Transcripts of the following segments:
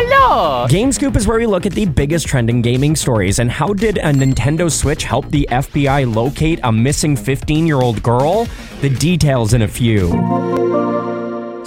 Hello! GameScoop is where we look at the biggest trending gaming stories and how did a Nintendo Switch help the FBI locate a missing 15 year old girl? The details in a few.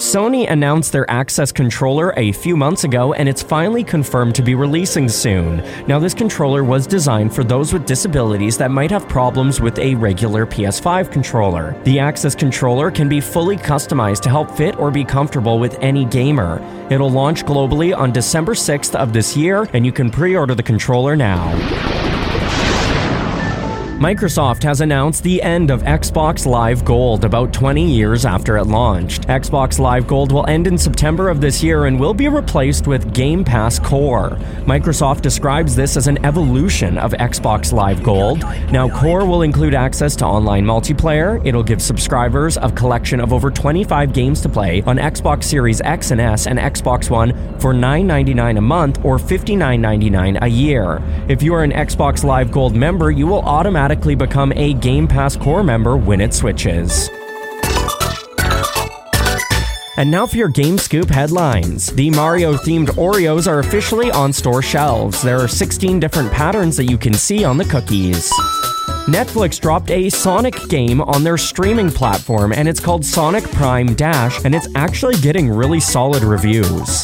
Sony announced their Access controller a few months ago, and it's finally confirmed to be releasing soon. Now, this controller was designed for those with disabilities that might have problems with a regular PS5 controller. The Access controller can be fully customized to help fit or be comfortable with any gamer. It'll launch globally on December 6th of this year, and you can pre order the controller now. Microsoft has announced the end of Xbox Live Gold about 20 years after it launched. Xbox Live Gold will end in September of this year and will be replaced with Game Pass Core. Microsoft describes this as an evolution of Xbox Live Gold. Now, Core will include access to online multiplayer. It'll give subscribers a collection of over 25 games to play on Xbox Series X and S and Xbox One for $9.99 a month or $59.99 a year. If you are an Xbox Live Gold member, you will automatically automatically become a Game Pass Core member when it switches. And now for your Game Scoop headlines. The Mario themed Oreos are officially on store shelves. There are 16 different patterns that you can see on the cookies. Netflix dropped a Sonic game on their streaming platform, and it's called Sonic Prime Dash, and it's actually getting really solid reviews.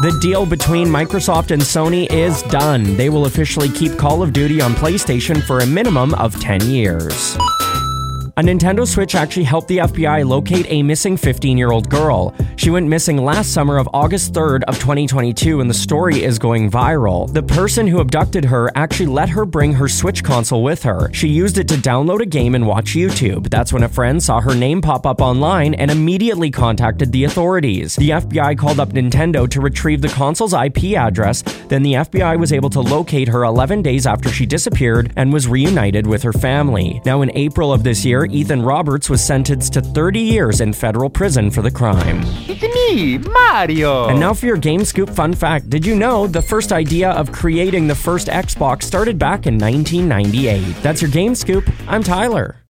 The deal between Microsoft and Sony is done. They will officially keep Call of Duty on PlayStation for a minimum of 10 years. A Nintendo Switch actually helped the FBI locate a missing 15 year old girl. She went missing last summer of August 3rd of 2022 and the story is going viral. The person who abducted her actually let her bring her Switch console with her. She used it to download a game and watch YouTube. That's when a friend saw her name pop up online and immediately contacted the authorities. The FBI called up Nintendo to retrieve the console's IP address. Then the FBI was able to locate her 11 days after she disappeared and was reunited with her family. Now in April of this year, Ethan Roberts was sentenced to 30 years in federal prison for the crime. It's me, Mario! And now for your Game Scoop fun fact. Did you know the first idea of creating the first Xbox started back in 1998? That's your Game Scoop. I'm Tyler.